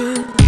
you.